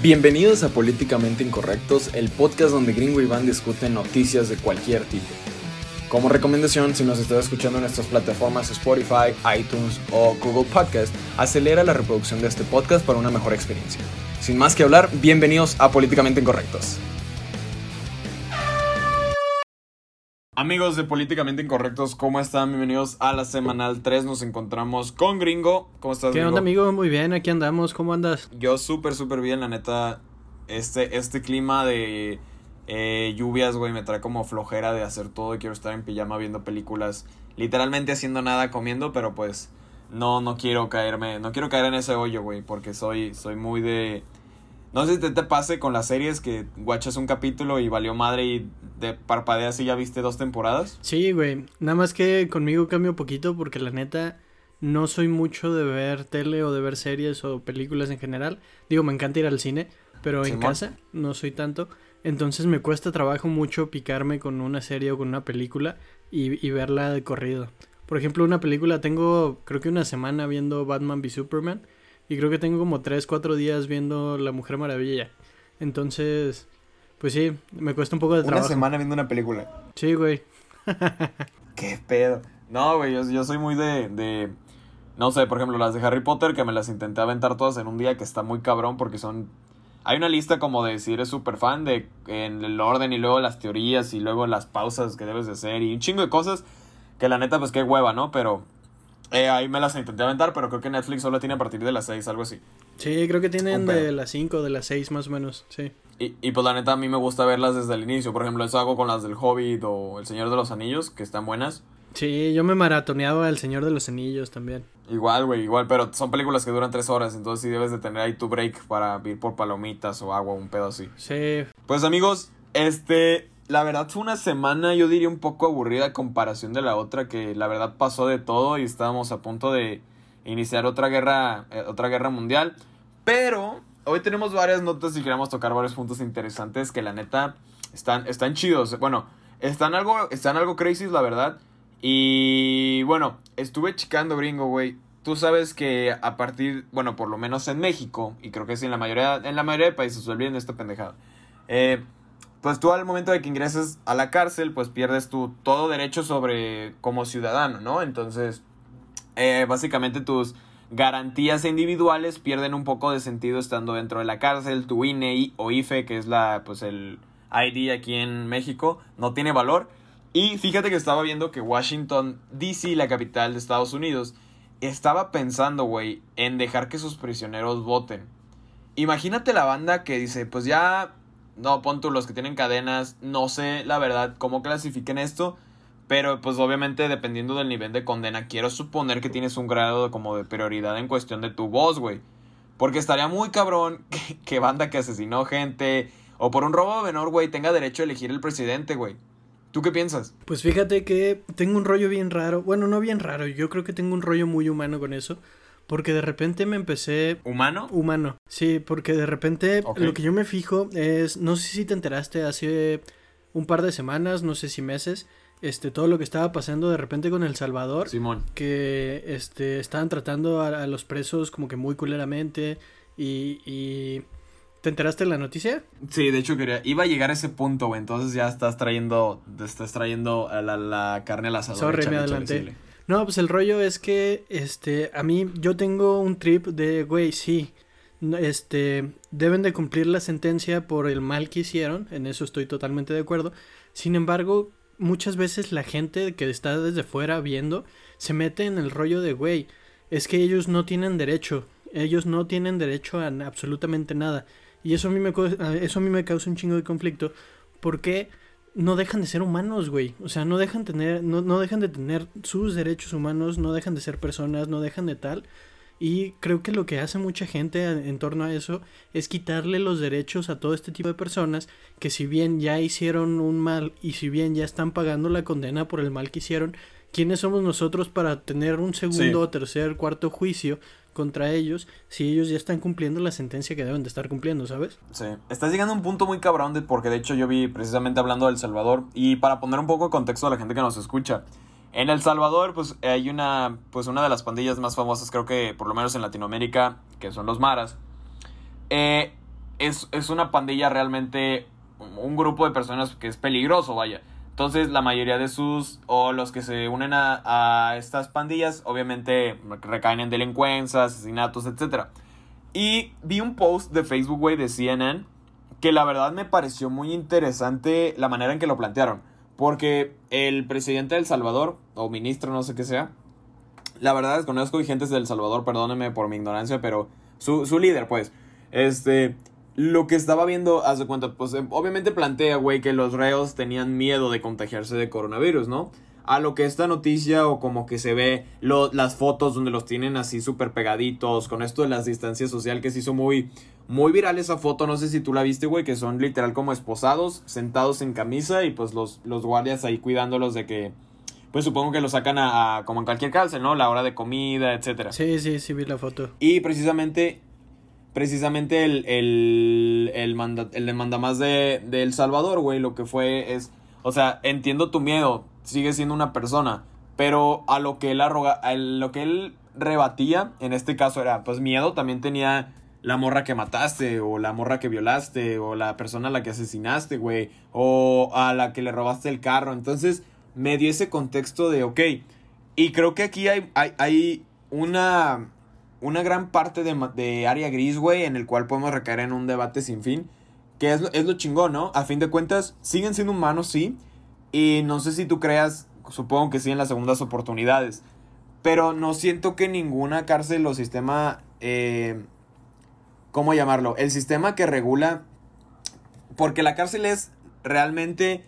Bienvenidos a Políticamente Incorrectos, el podcast donde Gringo y Iván discuten noticias de cualquier tipo. Como recomendación, si nos estás escuchando en nuestras plataformas Spotify, iTunes o Google Podcast, acelera la reproducción de este podcast para una mejor experiencia. Sin más que hablar, bienvenidos a Políticamente Incorrectos. Amigos de Políticamente Incorrectos, ¿cómo están? Bienvenidos a la semanal 3. Nos encontramos con Gringo. ¿Cómo estás, ¿Qué Gringo? onda, amigo? Muy bien, aquí andamos. ¿Cómo andas? Yo súper, súper bien, la neta. Este, este clima de eh, lluvias, güey, me trae como flojera de hacer todo y quiero estar en pijama viendo películas. Literalmente haciendo nada, comiendo, pero pues no, no quiero caerme, no quiero caer en ese hoyo, güey, porque soy, soy muy de... No sé si te, te pase con las series que guachas un capítulo y valió madre y de parpadeas y ya viste dos temporadas. Sí, güey. Nada más que conmigo cambio poquito porque la neta no soy mucho de ver tele o de ver series o películas en general. Digo, me encanta ir al cine, pero en casa no soy tanto. Entonces me cuesta trabajo mucho picarme con una serie o con una película y, y verla de corrido. Por ejemplo, una película tengo creo que una semana viendo Batman v Superman y creo que tengo como 3, 4 días viendo La Mujer Maravilla. Entonces, pues sí, me cuesta un poco de Una trabajo. semana viendo una película. Sí, güey. ¿Qué pedo? No, güey, yo, yo soy muy de, de... No sé, por ejemplo, las de Harry Potter, que me las intenté aventar todas en un día, que está muy cabrón, porque son... Hay una lista como de si eres súper fan, de en el orden y luego las teorías y luego las pausas que debes de hacer y un chingo de cosas que la neta, pues qué hueva, ¿no? Pero eh, ahí me las intenté aventar, pero creo que Netflix solo tiene a partir de las 6, algo así. Sí, creo que tienen de las 5 de las 6 más o menos, sí. Y, y pues la neta a mí me gusta verlas desde el inicio. Por ejemplo, eso hago con las del Hobbit o El Señor de los Anillos, que están buenas. Sí, yo me maratoneaba El Señor de los Anillos también. Igual, güey, igual, pero son películas que duran tres horas, entonces sí debes de tener ahí tu break para ir por palomitas o agua, un pedo así. Sí, Pues amigos, este, la verdad fue una semana, yo diría un poco aburrida a comparación de la otra, que la verdad pasó de todo y estábamos a punto de iniciar otra guerra, eh, otra guerra mundial. Pero hoy tenemos varias notas y queremos tocar varios puntos interesantes que la neta están, están chidos. Bueno, están algo, están algo crazy, la verdad. Y bueno, estuve checando gringo, güey. Tú sabes que a partir, bueno, por lo menos en México, y creo que sí en la mayoría, en la mayoría de países, se olviden de esta pendejada. Eh, pues tú al momento de que ingreses a la cárcel, pues pierdes tu todo derecho sobre como ciudadano, ¿no? Entonces, eh, básicamente tus garantías individuales pierden un poco de sentido estando dentro de la cárcel. Tu INE o IFE, que es la, pues el ID aquí en México, no tiene valor. Y fíjate que estaba viendo que Washington, D.C., la capital de Estados Unidos, estaba pensando, güey, en dejar que sus prisioneros voten. Imagínate la banda que dice, pues ya, no, pon tú los que tienen cadenas, no sé la verdad cómo clasifiquen esto, pero pues obviamente dependiendo del nivel de condena, quiero suponer que tienes un grado como de prioridad en cuestión de tu voz, güey. Porque estaría muy cabrón que, que banda que asesinó gente o por un robo menor, güey, tenga derecho a elegir el presidente, güey. ¿Tú qué piensas? pues fíjate que tengo un rollo bien raro. Bueno, no bien raro, yo creo que tengo un rollo muy humano con eso. Porque de repente me empecé ¿Humano? humano. Sí, porque de repente lo que yo me fijo es, no sé si te enteraste hace un par de semanas, no sé si meses, este, todo lo que estaba pasando de repente con El Salvador. Simón. que este estaban tratando a, a los presos como que muy culeramente y, y ¿te enteraste de la noticia? Sí, de hecho quería, iba a llegar a ese punto, güey, entonces ya estás trayendo, te estás trayendo la, la carne al asador. Sorry, me adelanté. síguele. No, pues el rollo es que este a mí yo tengo un trip de güey, sí. Este, deben de cumplir la sentencia por el mal que hicieron, en eso estoy totalmente de acuerdo. Sin embargo, muchas veces la gente que está desde fuera viendo se mete en el rollo de güey, es que ellos no tienen derecho, ellos no tienen derecho a absolutamente nada. Y eso a mí me eso a mí me causa un chingo de conflicto porque no dejan de ser humanos, güey. O sea, no dejan tener no, no dejan de tener sus derechos humanos, no dejan de ser personas, no dejan de tal. Y creo que lo que hace mucha gente en torno a eso es quitarle los derechos a todo este tipo de personas que si bien ya hicieron un mal y si bien ya están pagando la condena por el mal que hicieron, ¿quiénes somos nosotros para tener un segundo, Sí. tercer, cuarto juicio contra ellos si ellos ya están cumpliendo la sentencia que deben de estar cumpliendo, ¿sabes? Sí, estás llegando a un punto muy cabrón de, porque de hecho yo vi precisamente hablando de El Salvador y para poner un poco de contexto a la gente que nos escucha. En El Salvador, pues hay una, pues una de las pandillas más famosas, creo que por lo menos en Latinoamérica, que son los Maras. Eh, es, es una pandilla realmente, un grupo de personas que es peligroso, vaya. Entonces la mayoría de sus, o los que se unen a, a estas pandillas, obviamente recaen en delincuencia, asesinatos, etc. Y vi un post de Facebook, güey, de CNN, que la verdad me pareció muy interesante la manera en que lo plantearon. Porque el presidente de El Salvador, o ministro, no sé qué sea, la verdad desconozco gentes de El Salvador, perdónenme por mi ignorancia, pero su, su líder, pues, este, lo que estaba viendo, haz de cuenta, pues em, obviamente plantea, güey, que los reos tenían miedo de contagiarse de coronavirus, ¿no? A lo que esta noticia o como que se ve las fotos donde los tienen así súper pegaditos, con esto de las distancias social que se hizo muy, muy viral esa foto, no sé si tú la viste, güey, que son literal como esposados, sentados en camisa y pues los, los guardias ahí cuidándolos de que, pues supongo que los sacan a, como en cualquier cárcel, ¿no? La hora de comida, etcétera. Sí, sí, sí vi la foto. Y precisamente precisamente el, el, el, manda, el de de El Salvador, güey, lo que fue es, o sea, entiendo tu miedo, sigue siendo una persona, pero a lo que él arroga, a lo que él rebatía, en este caso era, pues miedo también tenía la morra que mataste, o la morra que violaste, o la persona a la que asesinaste, güey, o a la que le robaste el carro, entonces me dio ese contexto de, ok, y creo que aquí hay, hay, hay una una gran parte de, de área gris, güey, en el cual podemos recaer en un debate sin fin. Que es, es lo chingón, ¿no? A fin de cuentas, siguen siendo humanos, sí. Y no sé si tú creas, supongo que sí en las segundas oportunidades. Pero no siento que ninguna cárcel o sistema... Eh, ¿Cómo llamarlo? El sistema que regula... Porque la cárcel es realmente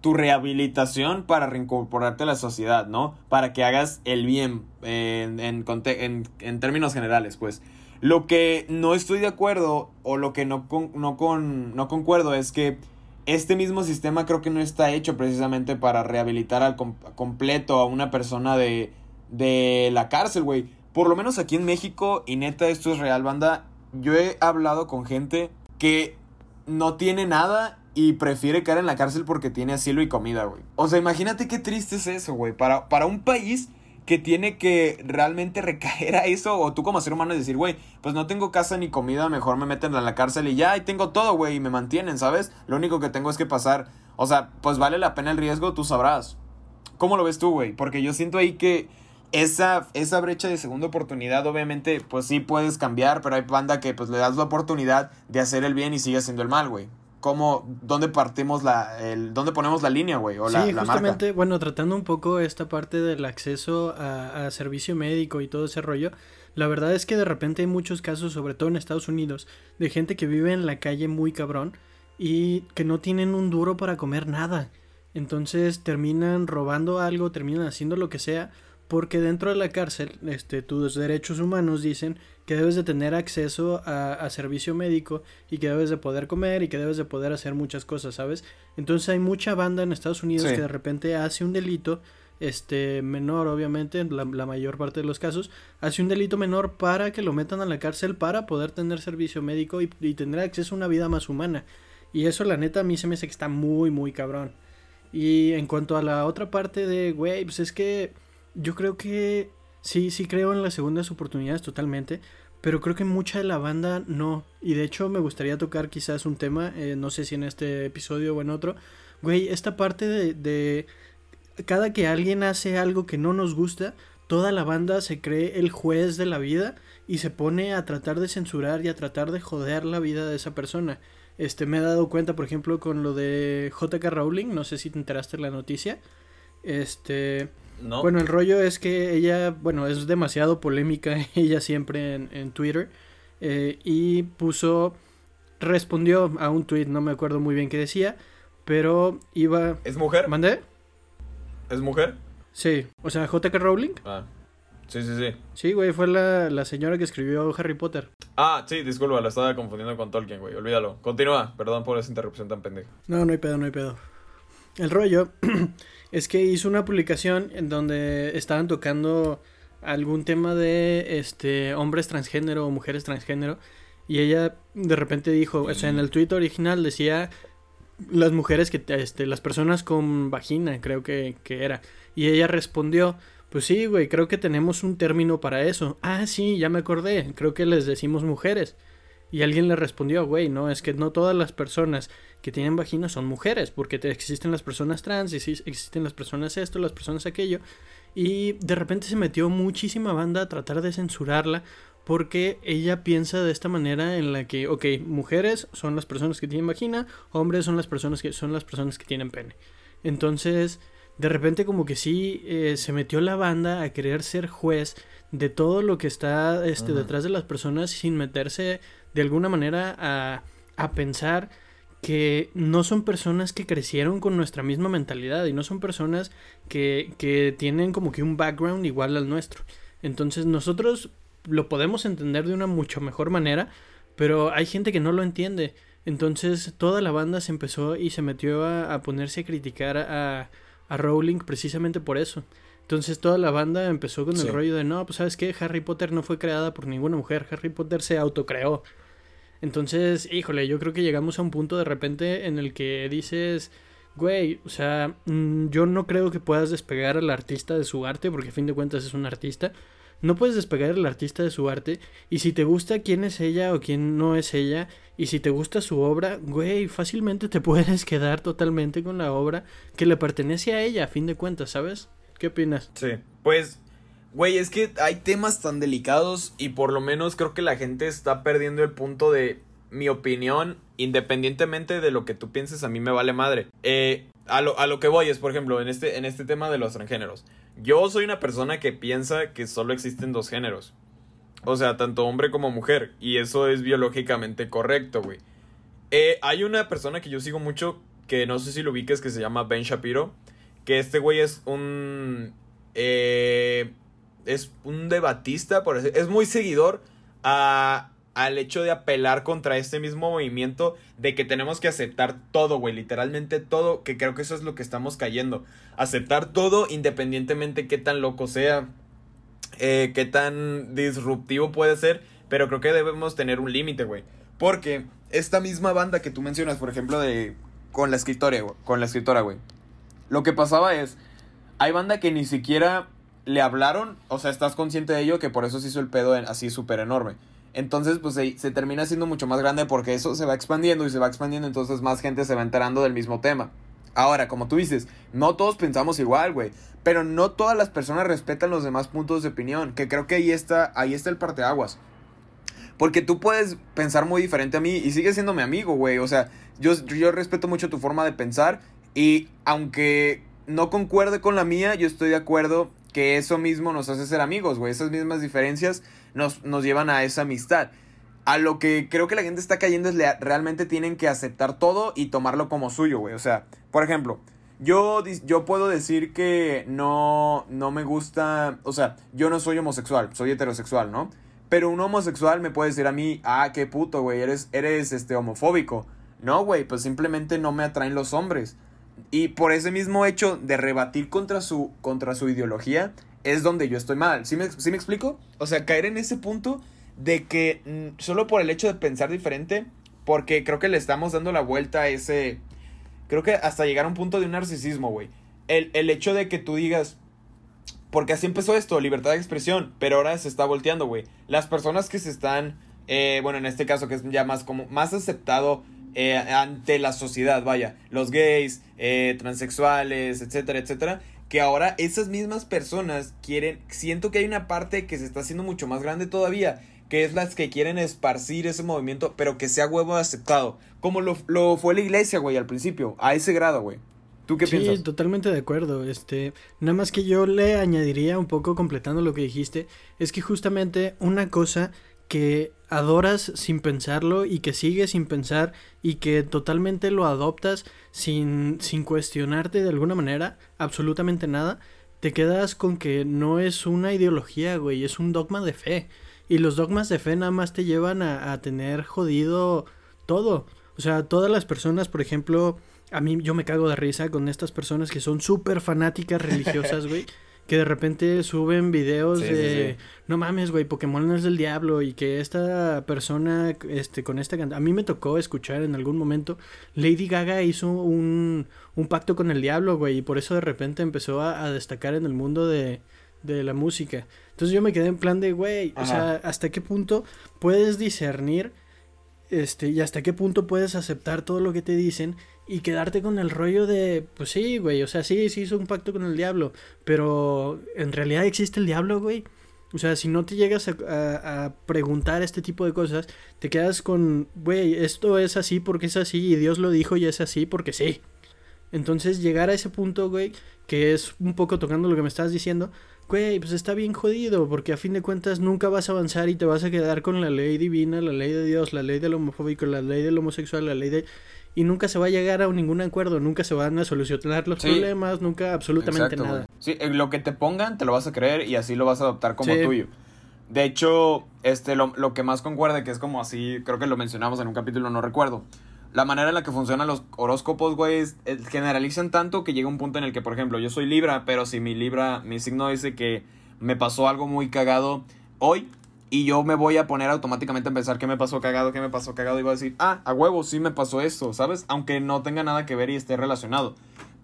tu rehabilitación para reincorporarte a la sociedad, ¿no? Para que hagas el bien en, en, términos generales, pues. Lo que no estoy de acuerdo o lo que no, no, con, no concuerdo es que este mismo sistema creo que no está hecho precisamente para rehabilitar al completo a una persona de, de la cárcel, güey. Por lo menos aquí en México, y neta, esto es real, banda. Yo he hablado con gente que no tiene nada y prefiere caer en la cárcel porque tiene asilo y comida, güey. O sea, imagínate qué triste es eso, güey. Para, para un país que tiene que realmente recaer a eso, o tú como ser humano decir, güey, pues no tengo casa ni comida, mejor me meten a la cárcel y ya, y tengo todo, güey, y me mantienen, ¿sabes? Lo único que tengo es que pasar, o sea, pues vale la pena el riesgo, tú sabrás. ¿Cómo lo ves tú, güey? Porque yo siento ahí que esa, esa brecha de segunda oportunidad, obviamente, pues sí puedes cambiar, pero hay banda que pues le das la oportunidad de hacer el bien y sigue haciendo el mal, güey cómo, dónde partimos la, el, dónde ponemos la línea, güey, o la, sí, justamente, bueno, tratando un poco esta parte del acceso a, servicio médico y todo ese rollo, la verdad es que de repente hay muchos casos, sobre todo en Estados Unidos, de gente que vive en la calle muy cabrón y que no tienen un duro para comer nada. Entonces terminan robando algo, terminan haciendo lo que sea, porque dentro de la cárcel, este, tus derechos humanos dicen que debes de tener acceso a, servicio médico y que debes de poder comer y que debes de poder hacer muchas cosas, ¿sabes? Entonces hay mucha banda en Estados Unidos que de repente hace un delito, este, menor obviamente, en la, mayor parte de los casos, hace un delito menor para que lo metan a la cárcel para poder tener servicio médico y, y tener acceso a una vida más humana. Y eso la neta a mí se me hace que está muy, muy cabrón. Y en cuanto a la otra parte de, güey, pues es que yo creo que Sí, sí creo en las segundas oportunidades totalmente, pero creo que mucha de la banda no. Y de hecho me gustaría tocar quizás un tema, eh, no sé si en este episodio o en otro. Güey, esta parte de, de cada que alguien hace algo que no nos gusta, toda la banda se cree el juez de la vida y se pone a tratar de censurar y a tratar de joder la vida de esa persona. Este, me he dado cuenta, por ejemplo, con lo de JK Rowling, no sé si te enteraste la noticia. Este, bueno, el rollo es que ella, bueno, es demasiado polémica ella siempre en, Twitter. Eh, y puso, respondió a un tweet, no me acuerdo muy bien qué decía, pero iba... ¿Es mujer? ¿Mandé? ¿Es mujer? Sí, o sea, JK Rowling. Ah. Sí, sí, sí. Sí, güey, fue la, la, señora que escribió Harry Potter. Ah, sí, disculpa, lo estaba confundiendo con Tolkien, güey, olvídalo. Continúa, perdón por esa interrupción tan pendeja. No, no hay pedo, no hay pedo. El rollo es que hizo una publicación en donde estaban tocando algún tema de este hombres transgénero o mujeres transgénero y ella de repente dijo, o sea, en el tweet original decía las mujeres que este las personas con vagina, creo que, que era. Y ella respondió, pues sí, güey, creo que tenemos un término para eso. Ah, sí, ya me acordé, creo que les decimos mujeres. Y alguien le respondió, güey, no, es que no todas las personas que tienen vagina son mujeres, porque existen las personas trans, y existen las personas esto, las personas aquello. Y de repente se metió muchísima banda a tratar de censurarla porque ella piensa de esta manera en la que, ok, mujeres son las personas que tienen vagina, hombres son las personas que son las personas que tienen pene. Entonces, de repente como que sí eh, se metió la banda a querer ser juez de todo lo que está este, detrás de las personas sin meterse de alguna manera a, a pensar que no son personas que crecieron con nuestra misma mentalidad y no son personas que, que tienen como que un background igual al nuestro. Entonces nosotros lo podemos entender de una mucho mejor manera, pero hay gente que no lo entiende. Entonces toda la banda se empezó y se metió a, ponerse a criticar a, a, Rowling precisamente por eso. Entonces toda la banda empezó con el rollo de no, pues sabes qué, Harry Potter no fue creada por ninguna mujer, Harry Potter se autocreó. Entonces, híjole, yo creo que llegamos a un punto de repente en el que dices, güey, o sea, mm, yo no creo que puedas despegar al artista de su arte, porque a fin de cuentas es un artista, no puedes despegar al artista de su arte. Y si te gusta quién es ella o quién no es ella, y si te gusta su obra, güey, fácilmente te puedes quedar totalmente con la obra que le pertenece a ella, a fin de cuentas, ¿sabes? ¿Qué opinas? Sí, pues, güey, es que hay temas tan delicados y por lo menos creo que la gente está perdiendo el punto de mi opinión, independientemente de lo que tú pienses, a mí me vale madre. Eh, a lo, a lo que voy es, por ejemplo, en este, en este tema de los transgéneros. Yo soy una persona que piensa que solo existen dos géneros. O sea, tanto hombre como mujer. Y eso es biológicamente correcto, güey. Eh, hay una persona que yo sigo mucho, que no sé si lo ubiques, que se llama Ben Shapiro. Que este güey es un... Eh, es un debatista, por es muy seguidor a al hecho de apelar contra este mismo movimiento de que tenemos que aceptar todo, güey, literalmente todo, que creo que eso es lo que estamos cayendo. Aceptar todo independientemente qué tan loco sea, eh, qué tan disruptivo puede ser, pero creo que debemos tener un límite, güey. Porque esta misma banda que tú mencionas, por ejemplo, de con la escritora, con la escritora, güey. Lo que pasaba es, hay banda que ni siquiera le hablaron, o sea, estás consciente de ello, que por eso se hizo el pedo así súper enorme. Entonces, pues se, termina siendo mucho más grande porque eso se va expandiendo y se va expandiendo, entonces más gente se va enterando del mismo tema. Ahora, como tú dices, no todos pensamos igual, güey. Pero no todas las personas respetan los demás puntos de opinión. Que creo que ahí está, ahí está el parteaguas. Porque tú puedes pensar muy diferente a mí y sigues siendo mi amigo, güey. O sea, yo, yo respeto mucho tu forma de pensar. Y aunque no concuerde con la mía, yo estoy de acuerdo que eso mismo nos hace ser amigos, güey. Esas mismas diferencias nos, nos llevan a esa amistad. A lo que creo que la gente está cayendo es le, realmente tienen que aceptar todo y tomarlo como suyo, güey. O sea, por ejemplo, yo, yo puedo decir que no, no me gusta, o sea, yo no soy homosexual, soy heterosexual, ¿no? Pero un homosexual me puede decir a mí, ah, qué puto, güey, eres, eres este, homofóbico. No, güey, pues simplemente no me atraen los hombres. Y por ese mismo hecho de rebatir contra su, contra su ideología, es donde yo estoy mal. ¿Sí me, me explico? O sea, caer en ese punto de que mm, solo por el hecho de pensar diferente, porque creo que le estamos dando la vuelta a ese... Creo que hasta llegar a un punto de un narcisismo, güey. El, el hecho de que tú digas, porque así empezó esto, libertad de expresión, pero ahora se está volteando, güey. Las personas que se están, eh, bueno, en este caso que es ya más como, más aceptado eh, ante la sociedad, vaya, los gays, eh, transexuales, etcétera, etcétera, que ahora esas mismas personas quieren, siento que hay una parte que se está haciendo mucho más grande todavía, que es las que quieren esparcir ese movimiento, pero que sea huevo aceptado, como lo, fue la iglesia, güey, al principio, a ese grado, güey. ¿Tú qué piensas? Sí, totalmente de acuerdo. Este, nada más que yo le añadiría un poco completando lo que dijiste, es que justamente una cosa que adoras sin pensarlo y que sigues sin pensar y que totalmente lo adoptas sin, sin cuestionarte de alguna manera, absolutamente nada, te quedas con que no es una ideología, güey, es un dogma de fe. Y los dogmas de fe nada más te llevan a, a tener jodido todo. O sea, todas las personas, por ejemplo, a mí yo me cago de risa con estas personas que son súper fanáticas religiosas, güey que de repente suben videos de no mames, güey, Pokémon es del diablo y que esta persona este con esta a mí me tocó escuchar en algún momento Lady Gaga hizo un, un pacto con el diablo, güey, y por eso de repente empezó a, destacar en el mundo de, de la música. Entonces yo me quedé en plan de, güey, o sea, ¿hasta qué punto puedes discernir este, y hasta qué punto puedes aceptar todo lo que te dicen y quedarte con el rollo de, pues sí, güey, o sea, sí, sí hizo un pacto con el diablo, pero en realidad existe el diablo, güey. O sea, si no te llegas a, preguntar este tipo de cosas, te quedas con, güey, esto es así porque es así y Dios lo dijo y es así porque sí. Entonces llegar a ese punto, güey, que es un poco tocando lo que me estás diciendo, güey, pues está bien jodido, porque a fin de cuentas nunca vas a avanzar y te vas a quedar con la ley divina, la ley de Dios, la ley del homofóbico, la ley del homosexual, la ley de... Y nunca se va a llegar a ningún acuerdo, nunca se van a solucionar los problemas, nunca absolutamente nada. Sí, lo que te pongan te lo vas a creer y así lo vas a adoptar como tuyo. De hecho, este, lo, lo que más concuerda, que es como así, creo que lo mencionamos en un capítulo, no recuerdo la manera en la que funcionan los horóscopos, güey, generalizan tanto que llega un punto en el que, por ejemplo, yo soy Libra, pero si mi Libra, mi signo dice que me pasó algo muy cagado hoy y yo me voy a poner automáticamente a pensar qué me pasó cagado, qué me pasó cagado y voy a decir, ah, a huevo, sí me pasó esto, ¿sabes? Aunque no tenga nada que ver y esté relacionado.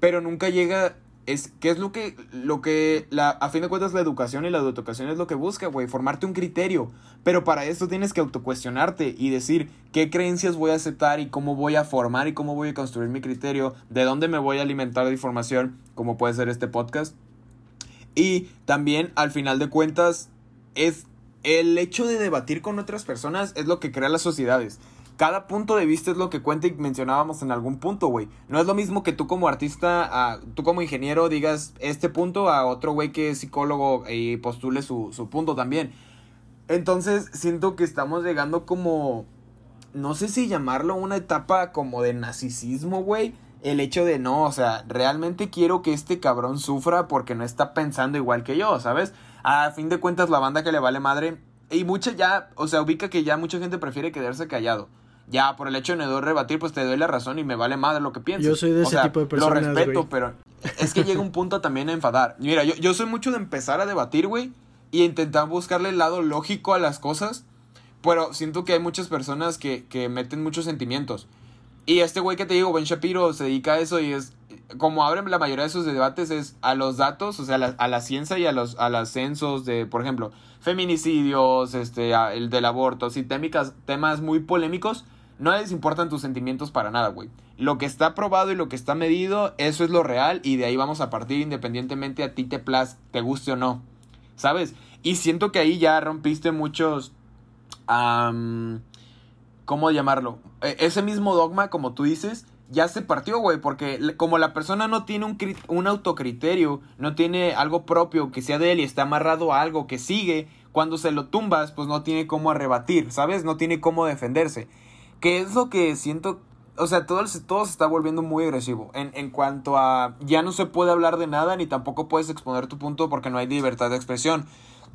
Pero nunca llega es qué es lo que lo que la a fin de cuentas la educación y la educación es lo que busca, güey, formarte un criterio, pero para eso tienes que autocuestionarte y decir qué creencias voy a aceptar y cómo voy a formar y cómo voy a construir mi criterio, de dónde me voy a alimentar de información, como puede ser este podcast. Y también al final de cuentas es el hecho de debatir con otras personas es lo que crea las sociedades cada punto de vista es lo que cuenta y mencionábamos en algún punto, güey. No es lo mismo que tú como artista, tú como ingeniero digas este punto a otro güey que es psicólogo y postule su, su punto también. Entonces siento que estamos llegando como, no sé si llamarlo una etapa como de narcisismo, güey. El hecho de no, o sea, realmente quiero que este cabrón sufra porque no está pensando igual que yo, ¿sabes? A fin de cuentas la banda que le vale madre y mucha ya, o sea, ubica que ya mucha gente prefiere quedarse callado ya por el hecho de no rebatir, pues te doy la razón y me vale madre lo que piensas. Yo soy de ese tipo de personas. Lo respeto, pero es que llega un punto también a enfadar. Mira, yo, yo soy mucho de empezar a debatir, güey, y intentar buscarle el lado lógico a las cosas, pero siento que hay muchas personas que, que meten muchos sentimientos. Y este güey que te digo, Ben Shapiro, se dedica a eso y es, como abren la mayoría de sus debates, es a los datos, o sea, a la, ciencia y a los a los censos de, por ejemplo, feminicidios, este, el del aborto, sí, temas muy polémicos no les importan tus sentimientos para nada, güey. Lo que está probado y lo que está medido, eso es lo real y de ahí vamos a partir independientemente a ti te plaz, te guste o no. ¿Sabes? Y siento que ahí ya rompiste muchos... ¿Cómo llamarlo? E, ese mismo dogma, como tú dices, ya se partió, güey, porque como la persona no tiene un, un autocriterio, no tiene algo propio que sea de él y está amarrado a algo que sigue, cuando se lo tumbas, pues no tiene cómo rebatir, ¿sabes? No tiene cómo defenderse. Que es lo que siento o sea, todo, todo se está volviendo muy agresivo. En, en, cuanto a ya no se puede hablar de nada ni tampoco puedes exponer tu punto porque no hay libertad de expresión.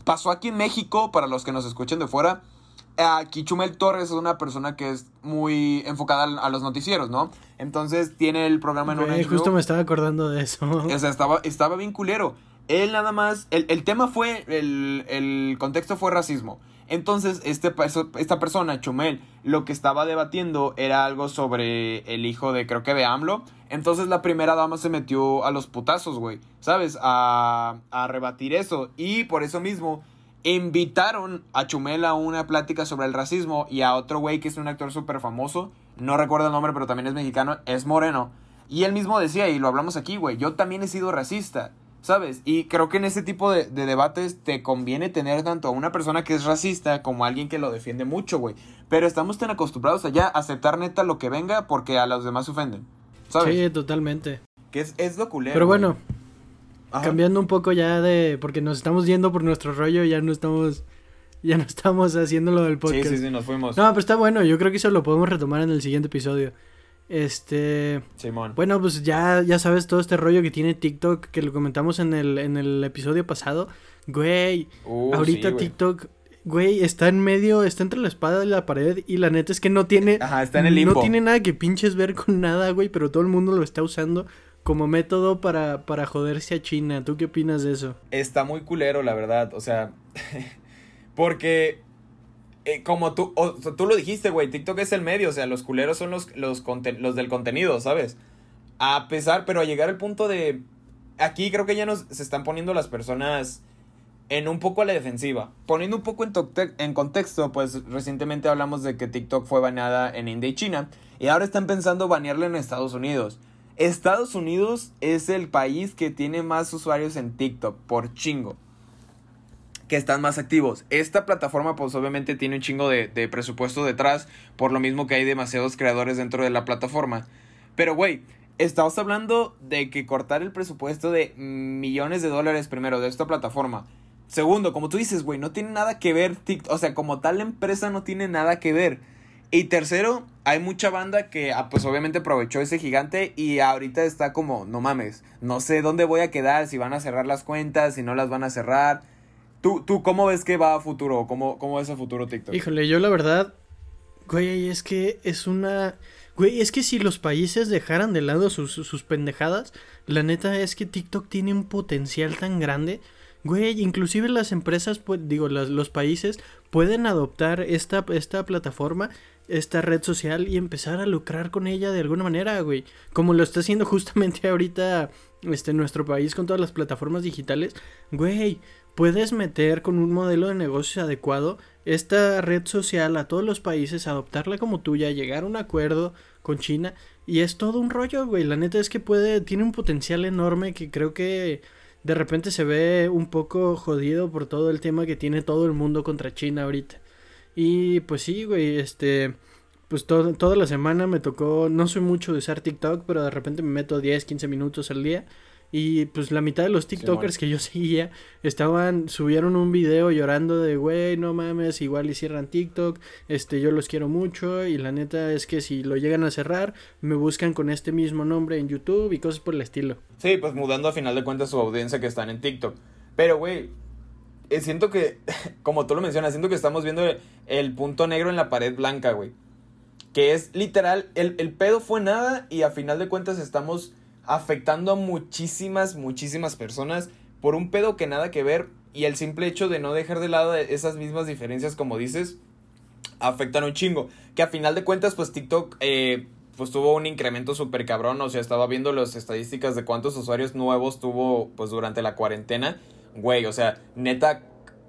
Pasó aquí en México, para los que nos escuchen de fuera. Aquí Chumel Torres es una persona que es muy enfocada a los noticieros, ¿no? Entonces tiene el programa en una Justo me estaba acordando de eso. O sea, estaba, estaba bien culero. Él nada más. El, el tema fue. El, el contexto fue racismo. Entonces, este, esta persona, Chumel, lo que estaba debatiendo era algo sobre el hijo de, creo que de AMLO. Entonces la primera dama se metió a los putazos, güey, ¿sabes? A, a rebatir eso. Y por eso mismo invitaron a Chumel a una plática sobre el racismo y a otro güey que es un actor súper famoso. No recuerdo el nombre, pero también es mexicano, es moreno. Y él mismo decía, y lo hablamos aquí, güey, yo también he sido racista. ¿Sabes? Y creo que en este tipo de, debates te conviene tener tanto a una persona que es racista como a alguien que lo defiende mucho, güey. Pero estamos tan acostumbrados a ya aceptar neta lo que venga porque a los demás se ofenden. ¿Sabes? Sí, totalmente. Que es, es lo culero. Pero bueno, cambiando un poco ya de. Porque nos estamos yendo por nuestro rollo, ya no estamos. Ya no estamos haciendo lo del podcast. Sí, sí, sí, nos fuimos. No, pero está bueno. Yo creo que eso lo podemos retomar en el siguiente episodio. Este. Simón. Bueno, pues ya, ya sabes todo este rollo que tiene TikTok, que lo comentamos en el, en el episodio pasado. Güey, uh, ahorita TikTok, güey, está en medio, está entre la espada y la pared. Y la neta es que no tiene. Ajá, está en el limbo. No tiene nada que pinches ver con nada, güey, pero todo el mundo lo está usando como método para, para joderse a China. ¿Tú qué opinas de eso? Está muy culero, la verdad. O sea. porque eh, como tú, tú lo dijiste, güey, TikTok es el medio, o sea, los culeros son los, los, los del contenido, ¿sabes? A pesar, pero a llegar al punto de... Aquí creo que ya nos se están poniendo las personas en un poco a la defensiva. Poniendo un poco en, en contexto, pues recientemente hablamos de que TikTok fue baneada en India y China. Y ahora están pensando banearla en Estados Unidos. Estados Unidos es el país que tiene más usuarios en TikTok, por chingo. Que están más activos. Esta plataforma, pues obviamente tiene un chingo de, presupuesto detrás, por lo mismo que hay demasiados creadores dentro de la plataforma. Pero, güey, estamos hablando de que cortar el presupuesto de millones de dólares primero de esta plataforma. Segundo, como tú dices, güey, no tiene nada que ver TikTok. O sea, como tal empresa no tiene nada que ver. Y tercero, hay mucha banda que, ah, pues obviamente aprovechó ese gigante y ahorita está como, no mames, no sé dónde voy a quedar, si van a cerrar las cuentas, si no las van a cerrar. ¿Tú, tú cómo ves que va a futuro? ¿Cómo, cómo ves a futuro TikTok? Híjole, yo la verdad, güey, es que es una... Güey, es que si los países dejaran de lado sus, sus pendejadas, la neta es que TikTok tiene un potencial tan grande. Güey, inclusive las empresas, pues, digo, los países pueden adoptar esta, esta plataforma esta red social y empezar a lucrar con ella de alguna manera, güey. Como lo está haciendo justamente ahorita este, nuestro país con todas las plataformas digitales. Güey, puedes meter con un modelo de negocio adecuado esta red social a todos los países, adoptarla como tuya, llegar a un acuerdo con China. Y es todo un rollo, güey. La neta es que puede, tiene un potencial enorme que creo que de repente se ve un poco jodido por todo el tema que tiene todo el mundo contra China ahorita. Y pues sí, güey, este, pues toda la semana me tocó, no soy mucho de usar TikTok, pero de repente me meto 10, 15 minutos al día. Y pues la mitad de los TikTokers que yo seguía estaban, subieron un video llorando de, güey, no mames, igual y cierran TikTok, este, yo los quiero mucho y la neta es que si lo llegan a cerrar, me buscan con este mismo nombre en YouTube y cosas por el estilo. Sí, pues mudando a final de cuentas su audiencia que están en TikTok. Pero, güey, siento que, como tú lo mencionas, siento que estamos viendo el, punto negro en la pared blanca, güey. Que es literal, el, el, pedo fue nada y a final de cuentas estamos afectando a muchísimas, muchísimas personas por un pedo que nada que ver y el simple hecho de no dejar de lado esas mismas diferencias como dices, afectan un chingo. Que a final de cuentas, pues TikTok, eh, pues tuvo un incremento súper cabrón, o sea, estaba viendo las estadísticas de cuántos usuarios nuevos tuvo, pues durante la cuarentena güey, o sea, neta,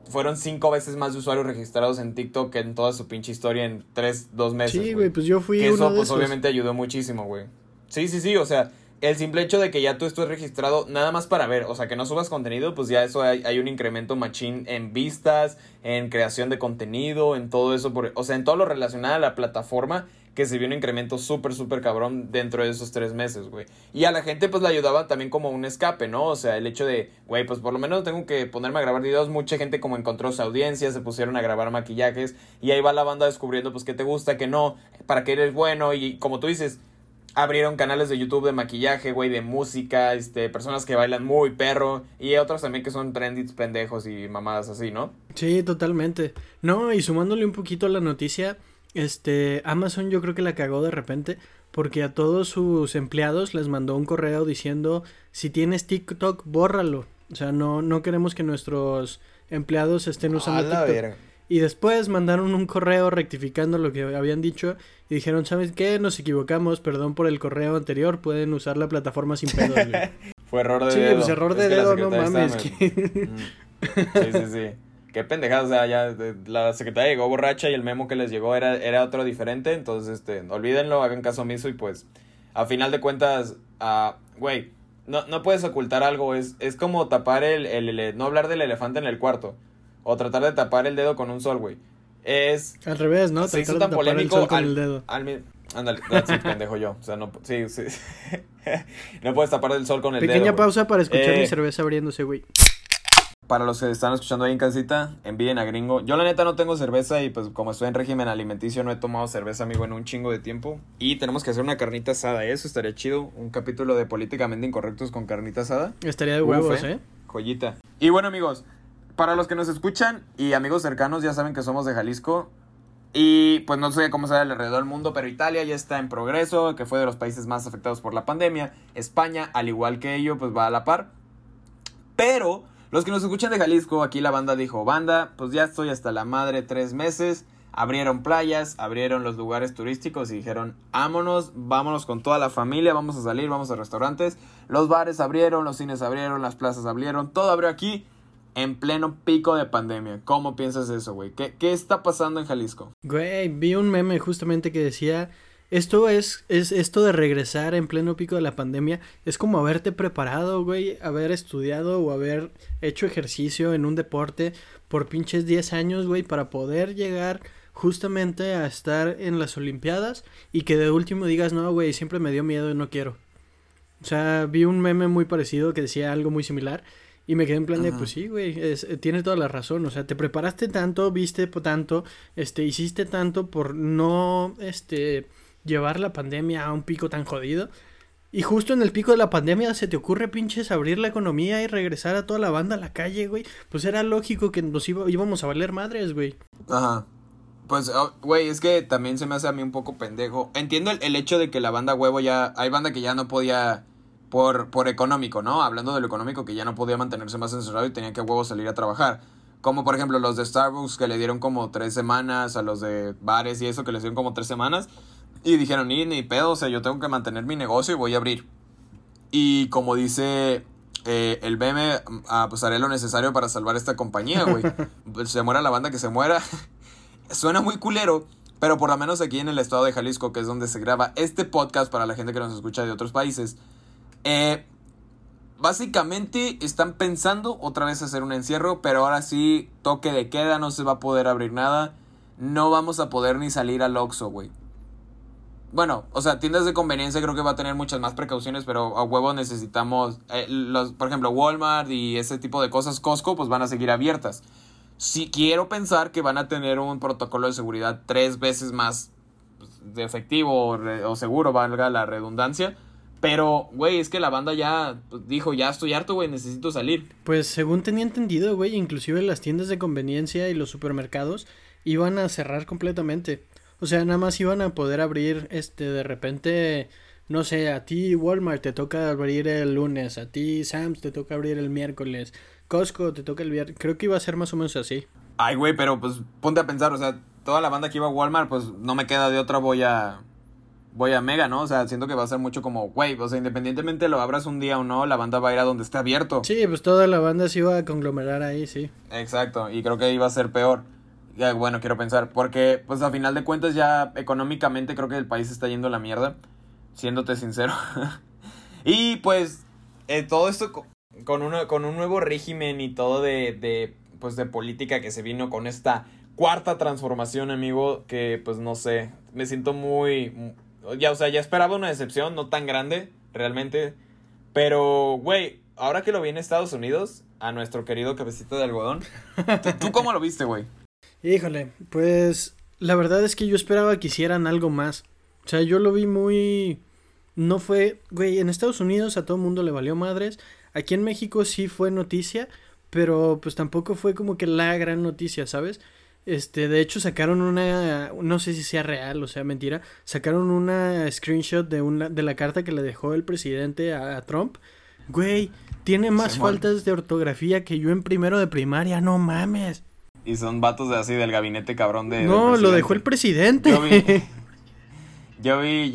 fueron cinco veces más de usuarios registrados en TikTok que en toda su pinche historia en tres, dos meses. Sí, güey, pues yo fui que uno eso, pues obviamente ayudó muchísimo, güey. Sí, sí, sí, o sea, el simple hecho de que ya tú estés registrado nada más para ver, o sea, que no subas contenido, pues ya eso hay, hay un incremento machín en vistas, en creación de contenido, en todo eso, por, o sea, en todo lo relacionado a la plataforma que se vio un incremento súper, súper cabrón dentro de esos tres meses, güey. Y a la gente pues le ayudaba también como un escape, ¿no? O sea, el hecho de, güey, pues por lo menos tengo que ponerme a grabar videos. Mucha gente como encontró su audiencia, se pusieron a grabar maquillajes y ahí va la banda descubriendo pues qué te gusta, qué no, para qué eres bueno y como tú dices, abrieron canales de YouTube de maquillaje, güey, de música, este, personas que bailan muy perro y otros también que son trendits pendejos y mamadas así, ¿no? Sí, totalmente. No, y sumándole un poquito a la noticia, este, Amazon yo creo que la cagó de repente porque a todos sus empleados les mandó un correo diciendo si tienes TikTok, bórralo. O sea, no, no queremos que nuestros empleados estén usando TikTok. Y después mandaron un correo rectificando lo que habían dicho y dijeron, ¿sabes qué? Nos equivocamos, perdón por el correo anterior, pueden usar la plataforma sin pedos. Fue error de dedo. Sí, pues error de dedo, no mames. Mm. Sí, sí, sí. Qué pendejada, o sea, ya la secretaria llegó borracha y el memo que les llegó era, era otro diferente, entonces, este, olvídenlo, hagan caso omiso y pues, a final de cuentas, uh, güey, no, no puedes ocultar algo, es, es como tapar el, el, no hablar del elefante en el cuarto, o tratar de tapar el dedo con un sol, güey. Es... Al revés, ¿no? Se hizo tan polémico con el dedo. Al, Ándale, pendejo yo. O sea, no, sí, sí. no puedes tapar el sol con el dedo. Pequeña pausa para escuchar mi eh, cerveza abriéndose, güey para los que están escuchando ahí en casita, envíen a gringo. Yo la neta no tengo cerveza y pues como estoy en régimen alimenticio no he tomado cerveza, amigo, en un chingo de tiempo. Y tenemos que hacer una carnita asada, eso estaría chido. Un capítulo de políticamente incorrectos con carnita asada. Estaría de huevos, ¿eh? ¿eh? Joyita. Y bueno, amigos, para los que nos escuchan y amigos cercanos ya saben que somos de Jalisco. Y pues no sé cómo sale alrededor del mundo, pero Italia ya está en progreso, que fue de los países más afectados por la pandemia. España, al igual que ello, pues va a la par. Pero los que nos escuchan de Jalisco, aquí la banda dijo, banda, pues ya estoy hasta la madre tres meses. Abrieron playas, abrieron los lugares turísticos y dijeron, vámonos, vámonos con toda la familia, vamos a salir, vamos a restaurantes. Los bares abrieron, los cines abrieron, las plazas abrieron, todo abrió aquí. en pleno pico de pandemia. ¿Cómo piensas eso, güey? ¿Qué, ¿Qué está pasando en Jalisco? Güey, vi un meme justamente que decía esto es, es esto de regresar en pleno pico de la pandemia, es como haberte preparado, güey, haber estudiado o haber hecho ejercicio en un deporte por pinches 10 años, güey, para poder llegar justamente a estar en las Olimpiadas y que de último digas, no, güey, siempre me dio miedo y no quiero. O sea, vi un meme muy parecido que decía algo muy similar y me quedé en plan de, pues sí, güey, tiene toda la razón. O sea, te preparaste tanto, viste tanto, este, hiciste tanto por no, este, llevar la pandemia a un pico tan jodido. Y justo en el pico de la pandemia se te ocurre pinches abrir la economía y regresar a toda la banda a la calle, güey. Pues era lógico que nos íbamos a valer madres, güey. Ajá. Pues, oh, güey, es que también se me hace a mí un poco pendejo. Entiendo el, hecho de que la banda huevo ya... Hay banda que ya no podía... Por, por económico, ¿no? Hablando de lo económico, que ya no podía mantenerse más encerrado y tenía que huevo salir a trabajar. Como por ejemplo los de Starbucks que le dieron como tres semanas, a los de bares y eso que les dieron como tres semanas. Y dijeron, ni, ni pedo, o sea, yo tengo que mantener mi negocio y voy a abrir. Y como dice eh, el BM, ah, pues haré lo necesario para salvar esta compañía, güey. Pues, se muera la banda que se muera. Suena muy culero, pero por lo menos aquí en el estado de Jalisco, que es donde se graba este podcast para la gente que nos escucha de otros países, eh, básicamente están pensando otra vez hacer un encierro, pero ahora sí, toque de queda, no se va a poder abrir nada. No vamos a poder ni salir al Oxxo, güey bueno, o sea, tiendas de conveniencia creo que va a tener muchas más precauciones, pero a huevo necesitamos, eh, los, por ejemplo, Walmart y ese tipo de cosas, Costco, pues van a seguir abiertas. Si quiero pensar que van a tener un protocolo de seguridad tres veces más pues, efectivo o, seguro, valga la redundancia. Pero, güey, es que la banda ya pues, dijo, ya estoy harto, güey, necesito salir. Pues según tenía entendido, güey, inclusive las tiendas de conveniencia y los supermercados iban a cerrar completamente. O sea, nada más iban a poder abrir, este, de repente, no sé, a ti Walmart te toca abrir el lunes, a ti Sam's te toca abrir el miércoles, Costco te toca el viernes. Creo que iba a ser más o menos así. Ay, güey, pero pues ponte a pensar, o sea, toda la banda que iba a Walmart, pues no me queda de otra, voy a voy a Mega, ¿no? O sea, siento que va a ser mucho como, güey, o sea, independientemente lo abras un día o no, la banda va a ir a donde esté abierto. Sí, pues toda la banda se iba a conglomerar ahí, sí. Exacto, y creo que iba a ser peor bueno, quiero pensar, porque pues a final de cuentas ya económicamente creo que el país está yendo a la mierda, siéndote sincero. y pues eh, todo esto con, uno, con un nuevo régimen y todo de, de, pues, de política que se vino con esta cuarta transformación, amigo, que pues no sé, me siento muy... Ya, o sea, ya esperaba una decepción, no tan grande, realmente. Pero, güey, ahora que lo vi en Estados Unidos, a nuestro querido cabecito de algodón, ¿tú cómo lo viste, güey? Híjole, pues la verdad es que yo esperaba que hicieran algo más. O sea, yo lo vi muy... No fue... Güey, en Estados Unidos a todo el mundo le valió madres. Aquí en México sí fue noticia, pero pues tampoco fue como que la gran noticia, ¿sabes? Este, de hecho sacaron una, no sé si sea real o sea mentira, sacaron una screenshot de una, de la carta que le dejó el presidente a, Trump. Güey, tiene más faltas de ortografía que yo en primero de primaria, no mames. Y son vatos de así del gabinete cabrón de. No, lo dejó el presidente. Yo vi. Yo vi,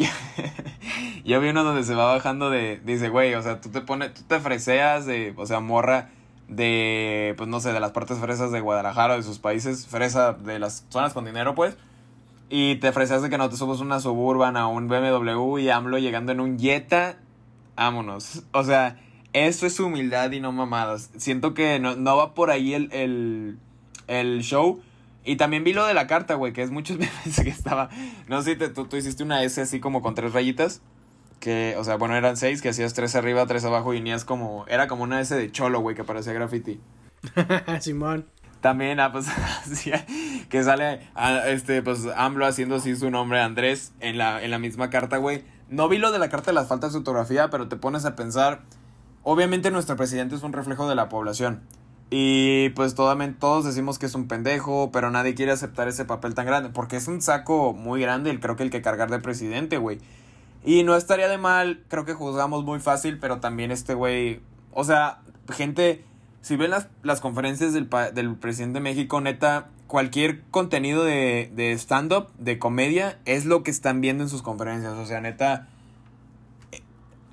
yo, vi uno donde se va bajando de, dice, güey, o sea, tú te pones, tú te freseas de, o sea, morra de, pues no sé, de las partes fresas de Guadalajara o de sus países, fresa de las zonas con dinero, pues, y te freseas de que no te subas una Suburban a un BMW y AMLO llegando en un Jetta, vámonos. O sea, eso es humildad y no mamadas. Siento que no, no va por ahí el, el el show. Y también vi lo de la carta, güey, que es muchos memes que estaba. No sé si tú, tú hiciste una S así como con tres rayitas. Que, o sea, bueno, eran seis, que hacías tres arriba, tres abajo y unías como. Era como una S de cholo, güey, que parecía graffiti. Simón. También, ah, pues, que sale, ah, este, pues, AMLO haciendo así su nombre, Andrés, en la, en la misma carta, güey. No vi lo de la carta de las faltas de fotografía, pero te pones a pensar. Obviamente, nuestro presidente es un reflejo de la población. Y pues todos decimos que es un pendejo, pero nadie quiere aceptar ese papel tan grande, porque es un saco muy grande, el, creo que el que cargar de presidente, güey. Y no estaría de mal, creo que juzgamos muy fácil, pero también este güey, o sea, gente, si ven las, las conferencias del, del presidente de México, neta, cualquier contenido de, de stand-up, de comedia, es lo que están viendo en sus conferencias, o sea, neta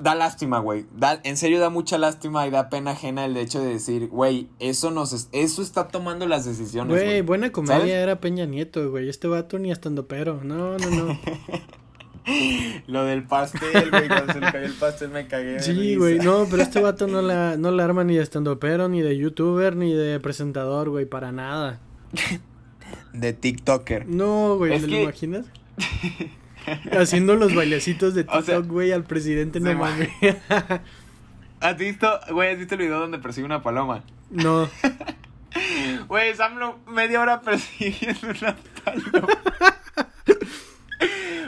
da lástima, güey. en serio da mucha lástima y da pena ajena el hecho de decir, güey, eso nos eso está tomando las decisiones. Güey, buena comedia era Peña Nieto, güey. Este vato ni estando pero. No, no, no. Lo del pastel, güey, cuando se le cayó el pastel me cagué. Sí, güey, no, pero este vato no la, no la arma ni de estando pero, ni de youtuber, ni de presentador, güey, para nada. de TikToker. No, güey, ¿te lo imaginas? Haciendo los bailecitos de TikTok, güey, al presidente, no mames. ¿Has visto, güey, has visto el video donde persigue una paloma? No. Güey, Samlo media hora persiguiendo una paloma.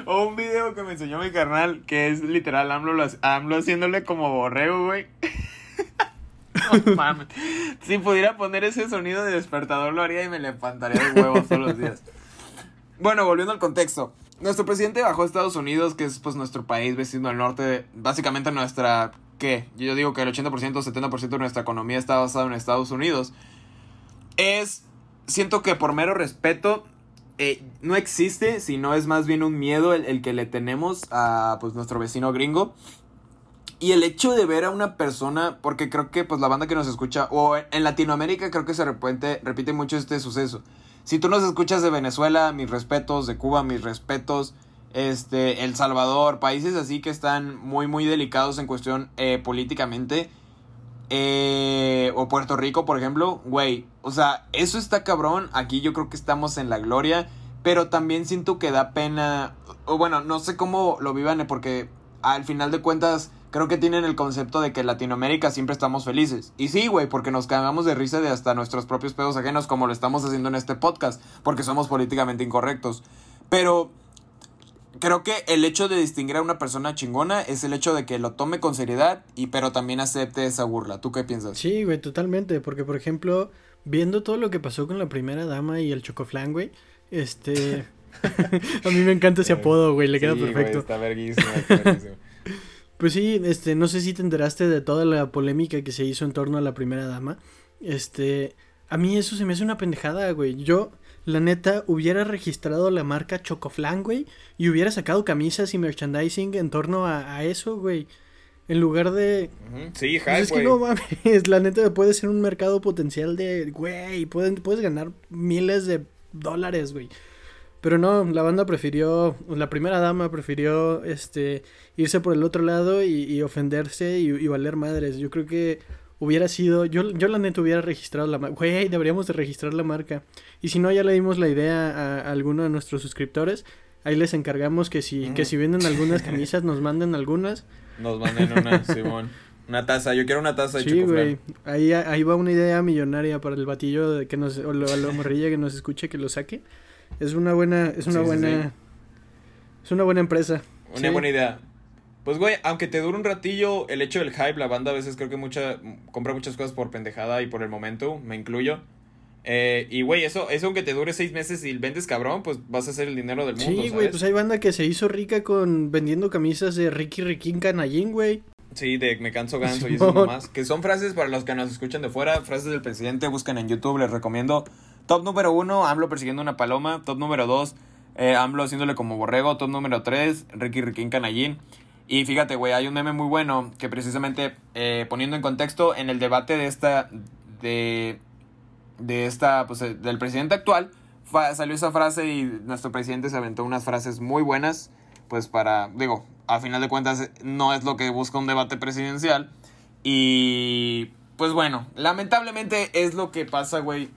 o un video que me enseñó mi carnal, que es literal AMLO, AMLO haciéndole como borrego, güey. no mames. Si pudiera poner ese sonido de despertador lo haría y me levantaría de huevos todos los días. Bueno, volviendo al contexto. Nuestro presidente bajó a Estados Unidos, que es pues nuestro país vecino al norte, básicamente nuestra, ¿qué? Yo digo que el 80%, 70% de nuestra economía está basada en Estados Unidos. Es, siento que por mero respeto, eh, no existe, sino es más bien un miedo el, que le tenemos a pues nuestro vecino gringo. Y el hecho de ver a una persona, porque creo que pues la banda que nos escucha, o en Latinoamérica creo que se repite, repite mucho este suceso. Si tú nos escuchas de Venezuela, mis respetos, de Cuba, mis respetos, este, El Salvador, países así que están muy, muy delicados en cuestión eh, políticamente. Eh, o Puerto Rico, por ejemplo, güey, o sea, eso está cabrón. Aquí yo creo que estamos en la gloria, pero también siento que da pena. O bueno, no sé cómo lo vivan, porque al final de cuentas creo que tienen el concepto de que en Latinoamérica siempre estamos felices. Y sí, güey, porque nos cagamos de risa de hasta nuestros propios pedos ajenos, como lo estamos haciendo en este podcast, porque somos políticamente incorrectos. Pero creo que el hecho de distinguir a una persona chingona es el hecho de que lo tome con seriedad y pero también acepte esa burla. ¿Tú qué piensas? Sí, güey, totalmente, porque por ejemplo, viendo todo lo que pasó con la primera dama y el chocoflan, güey, este a mí me encanta ese apodo, güey, le queda perfecto. está verguísimo, está verguísimo. Pues sí, este, no sé si te enteraste de toda la polémica que se hizo en torno a la primera dama. Este, a mí eso se me hace una pendejada, güey. Yo, la neta, hubiera registrado la marca Chocoflan, güey, y hubiera sacado camisas y merchandising en torno a, eso, güey. En lugar de. Sí, pues es que no mames, la neta puede ser un mercado potencial de. Güey, puedes, puedes ganar miles de dólares, güey. Pero no, la banda prefirió, la primera dama prefirió este irse por el otro lado y, ofenderse y, valer madres. Yo creo que hubiera sido, yo, yo la neta hubiera registrado la marca. Güey, deberíamos de registrar la marca. Y si no, ya le dimos la idea a, alguno de nuestros suscriptores. Ahí les encargamos que si, que si venden algunas camisas, nos manden algunas. Nos manden una, Simón. Una taza, yo quiero una taza de Sí, güey. Ahí, ahí va una idea millonaria para el batillo que nos, o la morrilla que nos escuche que lo saque. Es una buena, es una buena, es una buena empresa. Una buena idea. Pues, güey, aunque te dure un ratillo, el hecho del hype, la banda a veces creo que mucha, compra muchas cosas por pendejada y por el momento, me incluyo. Eh, y, güey, eso, eso aunque te dure seis meses y vendes cabrón, pues vas a hacer el dinero del mundo, Sí, güey, pues hay banda que se hizo rica con vendiendo camisas de Ricky Riquín Canallín, güey. Sí, de me canso ganso y eso nomás. Que son frases para los que nos escuchan de fuera, frases del presidente, buscan en YouTube, les recomiendo Top número uno, AMLO persiguiendo una paloma. Top número dos, eh, AMLO haciéndole como borrego. Top número tres, Ricky Riquín Canallín. Y fíjate, güey, hay un meme muy bueno que precisamente eh, poniendo en contexto en el debate de esta, de, de esta, pues eh, del presidente actual, salió esa frase y nuestro presidente se aventó unas frases muy buenas, pues para, digo, a final de cuentas no es lo que busca un debate presidencial. Y pues bueno, lamentablemente es lo que pasa, güey,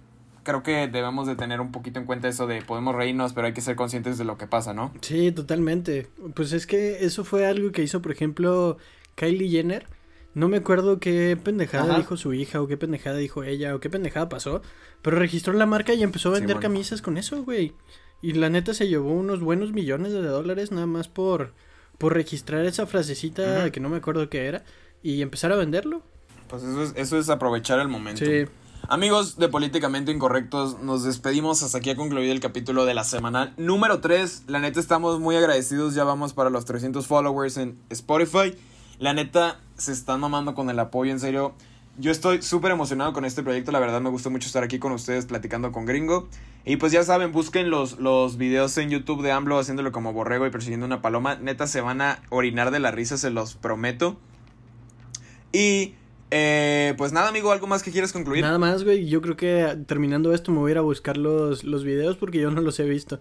creo que debemos de tener un poquito en cuenta eso de podemos reírnos, pero hay que ser conscientes de lo que pasa, ¿no? Sí, totalmente. Pues es que eso fue algo que hizo, por ejemplo, Kylie Jenner. No me acuerdo qué pendejada dijo su hija o qué pendejada dijo ella o qué pendejada pasó, pero registró la marca y empezó a vender camisas con eso, güey. Y la neta se llevó unos buenos millones de dólares nada más por, por registrar esa frasecita que no me acuerdo qué era y empezar a venderlo. Pues eso es, eso es aprovechar el momento. Sí. Amigos de Políticamente Incorrectos, nos despedimos. Hasta aquí ha concluido el capítulo de la semana número 3. La neta, estamos muy agradecidos. Ya vamos para los 300 followers en Spotify. La neta, se están mamando con el apoyo, en serio. yo estoy súper emocionado con este proyecto, la verdad me gustó mucho estar aquí con ustedes platicando con Gringo. Y pues ya saben, busquen los, los videos en YouTube de AMLO haciéndolo como borrego y persiguiendo una paloma. Neta se van a orinar de la risa, se los prometo. Y eh, pues nada, amigo, ¿algo más que quieras concluir? Nada más, güey. Yo creo que terminando esto me voy a ir a buscar los, los videos porque yo no los he visto.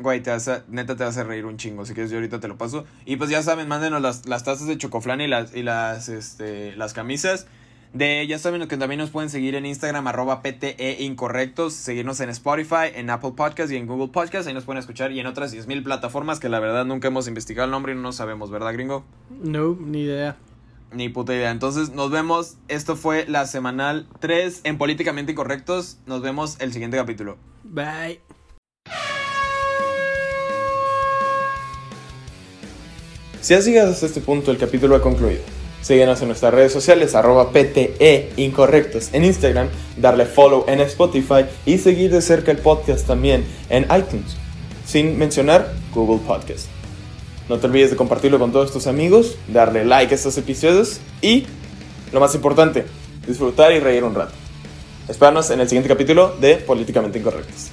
Güey, te a, neta te a reír un chingo. Si quieres, yo ahorita te lo paso. Y pues ya saben, mándenos las, las tazas de chocoflan y las, y las, este, las camisas. De, ya saben que también nos pueden seguir en Instagram, arroba PTE Incorrectos, seguirnos en Spotify, en Apple Podcast y en Google Podcast, ahí nos pueden escuchar y en otras 10.000 plataformas que la verdad nunca hemos investigado el nombre y no sabemos, ¿verdad, gringo? No, ni idea. Ni puta idea. Entonces nos vemos, esto fue la semanal 3 en Políticamente Incorrectos, nos vemos el siguiente capítulo. Bye. Si has llegado hasta este punto, el capítulo ha concluido. Síguenos en nuestras redes sociales, arroba PTE Incorrectos en Instagram, darle follow en Spotify y seguir de cerca el podcast también en iTunes, sin mencionar Google Podcast. No te olvides de compartirlo con todos tus amigos, darle like a estos episodios y, lo más importante, disfrutar y reír un rato. Espéranos en el siguiente capítulo de Políticamente Incorrectos.